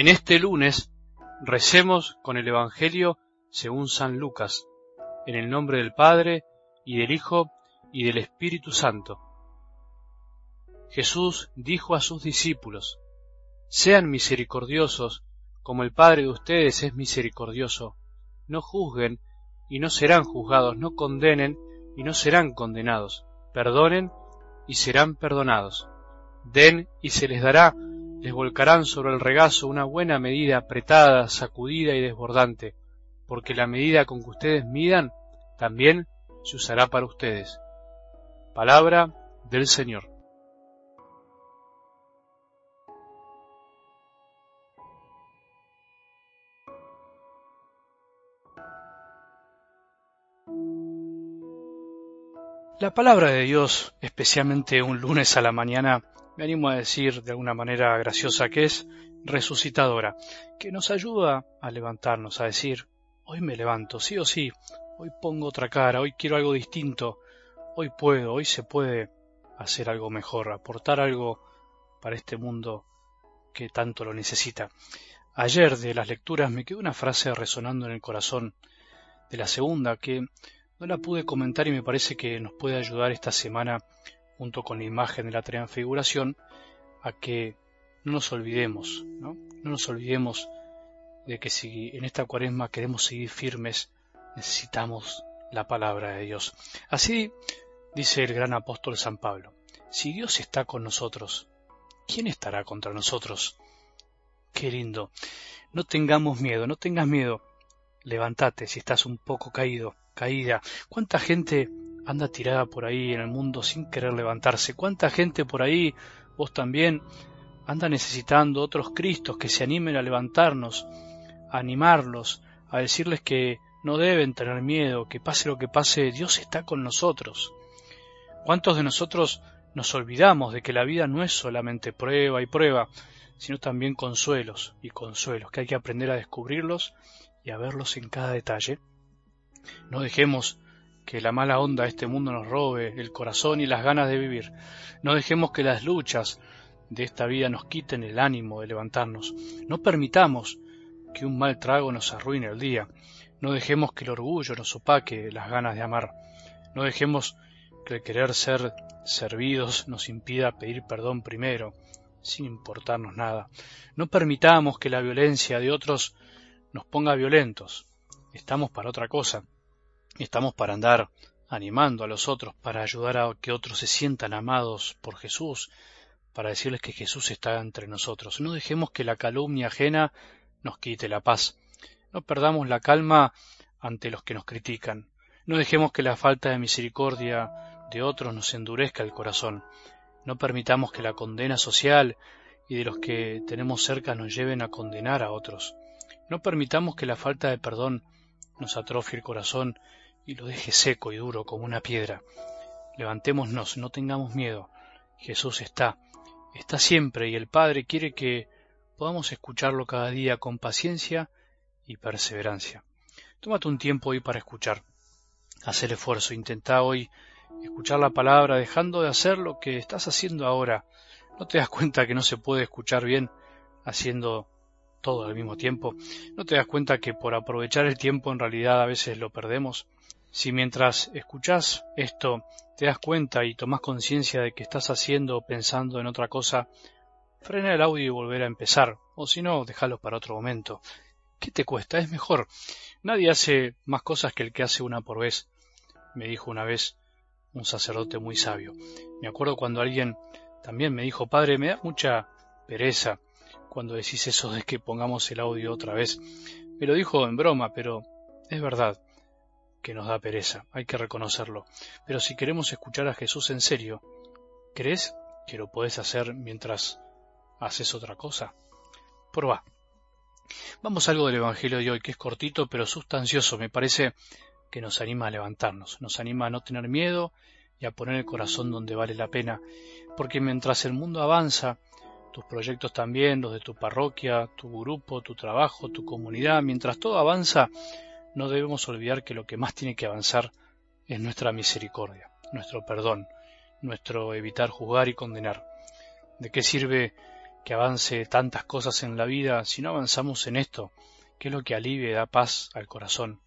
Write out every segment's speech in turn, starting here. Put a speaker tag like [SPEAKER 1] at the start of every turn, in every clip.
[SPEAKER 1] En este lunes recemos con el Evangelio según San Lucas, en el nombre del Padre, y del Hijo, y del Espíritu Santo. Jesús dijo a sus discípulos, Sean misericordiosos, como el Padre de ustedes es misericordioso. No juzguen, y no serán juzgados, no condenen, y no serán condenados. Perdonen, y serán perdonados. Den, y se les dará, les volcarán sobre el regazo una buena medida apretada, sacudida y desbordante, porque la medida con que ustedes midan también se usará para ustedes. Palabra del Señor. La palabra de Dios, especialmente un lunes a la mañana, me animo a decir de alguna manera graciosa que es resucitadora, que nos ayuda a levantarnos, a decir, hoy me levanto, sí o sí, hoy pongo otra cara, hoy quiero algo distinto, hoy puedo, hoy se puede hacer algo mejor, aportar algo para este mundo que tanto lo necesita. Ayer de las lecturas me quedó una frase resonando en el corazón de la segunda que no la pude comentar y me parece que nos puede ayudar esta semana, junto con la imagen de la transfiguración, a que no nos olvidemos, ¿no? No nos olvidemos de que si en esta cuaresma queremos seguir firmes, necesitamos la palabra de Dios. Así dice el gran apóstol San Pablo, si Dios está con nosotros, ¿quién estará contra nosotros? Qué lindo. No tengamos miedo, no tengas miedo. Levántate si estás un poco caído caída. ¿Cuánta gente anda tirada por ahí en el mundo sin querer levantarse? ¿Cuánta gente por ahí, vos también, anda necesitando otros Cristos que se animen a levantarnos, a animarlos, a decirles que no deben tener miedo, que pase lo que pase, Dios está con nosotros. ¿Cuántos de nosotros nos olvidamos de que la vida no es solamente prueba y prueba, sino también consuelos y consuelos, que hay que aprender a descubrirlos y a verlos en cada detalle? No dejemos que la mala onda de este mundo nos robe el corazón y las ganas de vivir. No dejemos que las luchas de esta vida nos quiten el ánimo de levantarnos. No permitamos que un mal trago nos arruine el día. No dejemos que el orgullo nos opaque las ganas de amar. No dejemos que el querer ser servidos nos impida pedir perdón primero, sin importarnos nada. No permitamos que la violencia de otros nos ponga violentos estamos para otra cosa. Estamos para andar animando a los otros, para ayudar a que otros se sientan amados por Jesús, para decirles que Jesús está entre nosotros. No dejemos que la calumnia ajena nos quite la paz. No perdamos la calma ante los que nos critican. No dejemos que la falta de misericordia de otros nos endurezca el corazón. No permitamos que la condena social y de los que tenemos cerca nos lleven a condenar a otros. No permitamos que la falta de perdón nos atrofie el corazón y lo deje seco y duro como una piedra. Levantémonos, no tengamos miedo. Jesús está, está siempre y el Padre quiere que podamos escucharlo cada día con paciencia y perseverancia. Tómate un tiempo hoy para escuchar. Haz el esfuerzo, intenta hoy escuchar la palabra dejando de hacer lo que estás haciendo ahora. ¿No te das cuenta que no se puede escuchar bien haciendo todo al mismo tiempo, ¿no te das cuenta que por aprovechar el tiempo en realidad a veces lo perdemos? Si mientras escuchas esto te das cuenta y tomas conciencia de que estás haciendo o pensando en otra cosa, frena el audio y volver a empezar, o si no, déjalo para otro momento. ¿Qué te cuesta? Es mejor. Nadie hace más cosas que el que hace una por vez, me dijo una vez un sacerdote muy sabio. Me acuerdo cuando alguien también me dijo, padre, me da mucha pereza cuando decís eso de que pongamos el audio otra vez. Me lo dijo en broma, pero es verdad que nos da pereza, hay que reconocerlo. Pero si queremos escuchar a Jesús en serio, ¿crees que lo podés hacer mientras haces otra cosa? Proba. Vamos a algo del Evangelio de hoy que es cortito pero sustancioso. Me parece que nos anima a levantarnos, nos anima a no tener miedo y a poner el corazón donde vale la pena, porque mientras el mundo avanza tus proyectos también, los de tu parroquia, tu grupo, tu trabajo, tu comunidad. Mientras todo avanza, no debemos olvidar que lo que más tiene que avanzar es nuestra misericordia, nuestro perdón, nuestro evitar juzgar y condenar. ¿De qué sirve que avance tantas cosas en la vida si no avanzamos en esto, que es lo que alivia y da paz al corazón?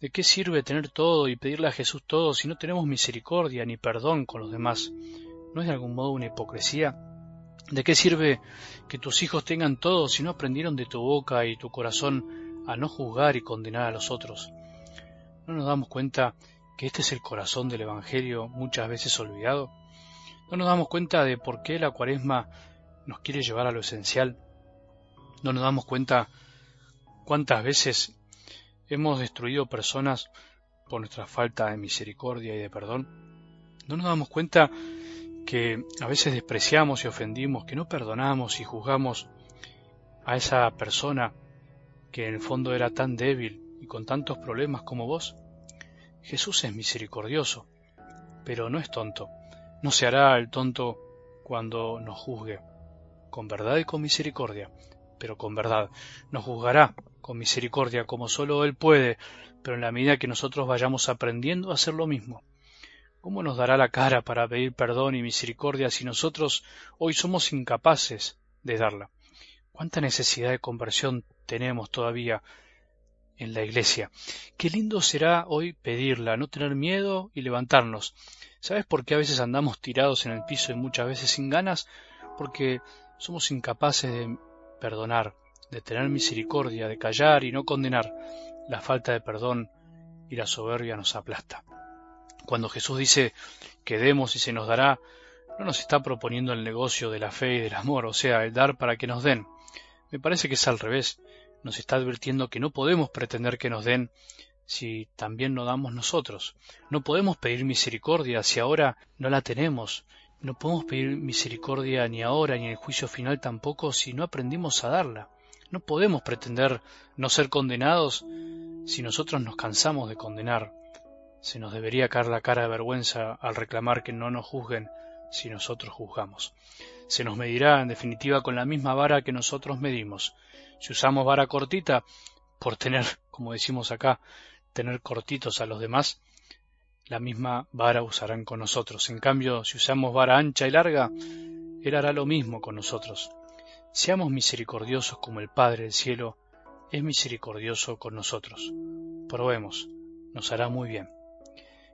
[SPEAKER 1] ¿De qué sirve tener todo y pedirle a Jesús todo si no tenemos misericordia ni perdón con los demás? ¿No es de algún modo una hipocresía? ¿De qué sirve que tus hijos tengan todo si no aprendieron de tu boca y tu corazón a no juzgar y condenar a los otros? ¿No nos damos cuenta que este es el corazón del Evangelio muchas veces olvidado? ¿No nos damos cuenta de por qué la cuaresma nos quiere llevar a lo esencial? ¿No nos damos cuenta cuántas veces hemos destruido personas por nuestra falta de misericordia y de perdón? ¿No nos damos cuenta que a veces despreciamos y ofendimos, que no perdonamos y juzgamos a esa persona que en el fondo era tan débil y con tantos problemas como vos? Jesús es misericordioso, pero no es tonto. No se hará el tonto cuando nos juzgue, con verdad y con misericordia, pero con verdad. Nos juzgará con misericordia como solo Él puede, pero en la medida que nosotros vayamos aprendiendo a hacer lo mismo. ¿Cómo nos dará la cara para pedir perdón y misericordia si nosotros hoy somos incapaces de darla? ¿Cuánta necesidad de conversión tenemos todavía en la iglesia? Qué lindo será hoy pedirla, no tener miedo y levantarnos. ¿Sabes por qué a veces andamos tirados en el piso y muchas veces sin ganas? Porque somos incapaces de perdonar, de tener misericordia, de callar y no condenar. La falta de perdón y la soberbia nos aplasta. Cuando Jesús dice que demos y se nos dará, no nos está proponiendo el negocio de la fe y del amor, o sea, el dar para que nos den. Me parece que es al revés. Nos está advirtiendo que no podemos pretender que nos den si también no damos nosotros? No podemos pedir misericordia si ahora no la tenemos. No podemos pedir misericordia ni ahora ni en el juicio final tampoco si no aprendimos a darla. No podemos pretender no ser condenados si nosotros nos cansamos de condenar. Se nos debería caer la cara de vergüenza al reclamar que no nos juzguen si nosotros juzgamos. Se nos medirá, en definitiva, con la misma vara que nosotros medimos. Si usamos vara cortita, por tener, como decimos acá, tener cortitos a los demás, la misma vara usarán con nosotros. En cambio, si usamos vara ancha y larga, Él hará lo mismo con nosotros. Seamos misericordiosos como el Padre del cielo es misericordioso con nosotros. Probemos, nos hará muy bien.